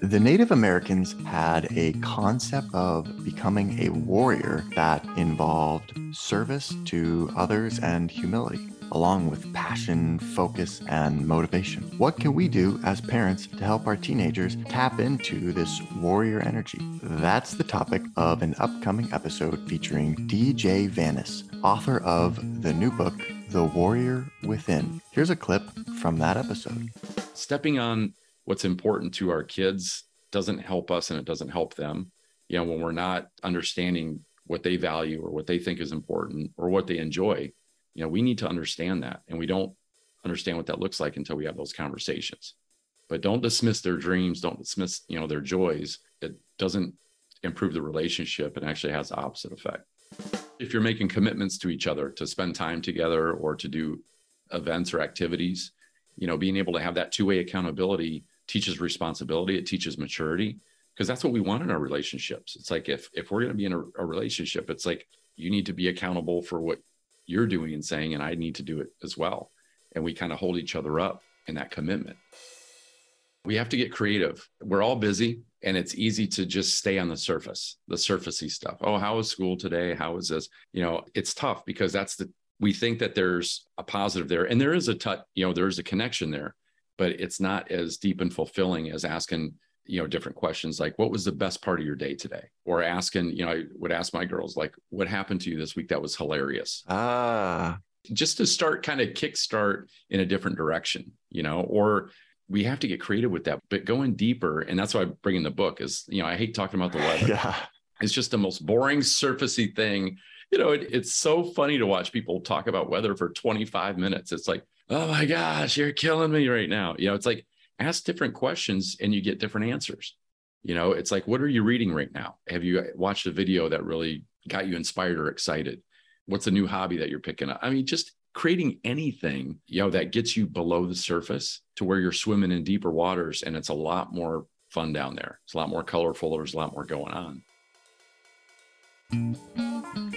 The Native Americans had a concept of becoming a warrior that involved service to others and humility, along with passion, focus, and motivation. What can we do as parents to help our teenagers tap into this warrior energy? That's the topic of an upcoming episode featuring DJ Vanas, author of the new book, The Warrior Within. Here's a clip from that episode. Stepping on what's important to our kids doesn't help us and it doesn't help them. You know, when we're not understanding what they value or what they think is important or what they enjoy, you know, we need to understand that. And we don't understand what that looks like until we have those conversations. But don't dismiss their dreams, don't dismiss, you know, their joys. It doesn't improve the relationship and actually has the opposite effect. If you're making commitments to each other to spend time together or to do events or activities, you know, being able to have that two-way accountability teaches responsibility it teaches maturity because that's what we want in our relationships. It's like if if we're going to be in a, a, relationship it's like you need to be accountable for what you're doing and saying and i need to do it as well. And we kind of hold each other up in that commitment. We have to get creative. We're all busy and it's easy to just stay on the surface the surfacey stuff. Oh how was school today? How was this? You know it's tough because that's the we think that there's a positive there and there is a touch you know there's a connection there but it's not as deep and fulfilling as asking you know different questions like what was the best part of your day today? Or asking you know i would ask my girls like what happened to you this week that was hilarious? Ah. Just to start kind of kickstart in a different direction you know or we have to get creative with that but going deeper and that's why i bring in the book is you know i hate talking about the weather. Yeah. It's just the most boring surfacey thing you know it, it's so funny to watch people talk about weather for 25 minutes it's like oh my gosh, you're killing me right now. You know, it's like ask different questions and you get different answers. You know, it's like, what are you reading right now? Have you watched a video that really got you inspired or excited? What's a new hobby that you're picking up? I mean, just creating anything, you know, that gets you below the surface to where you're swimming in deeper waters and it's a lot more fun down there. It's a lot more colorful. There's a lot more going on.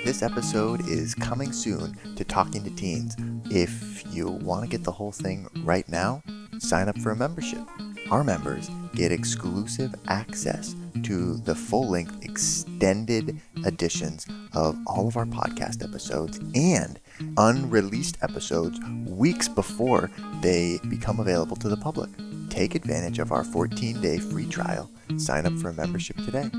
This episode is coming soon to Talking to Teens. If you want to get the whole thing right now, sign up for a membership. Our members get exclusive access to the full length extended editions of all of our podcast episodes and unreleased episodes weeks before they become available to the public. Take advantage of our 14 day free trial. Sign up for a membership today.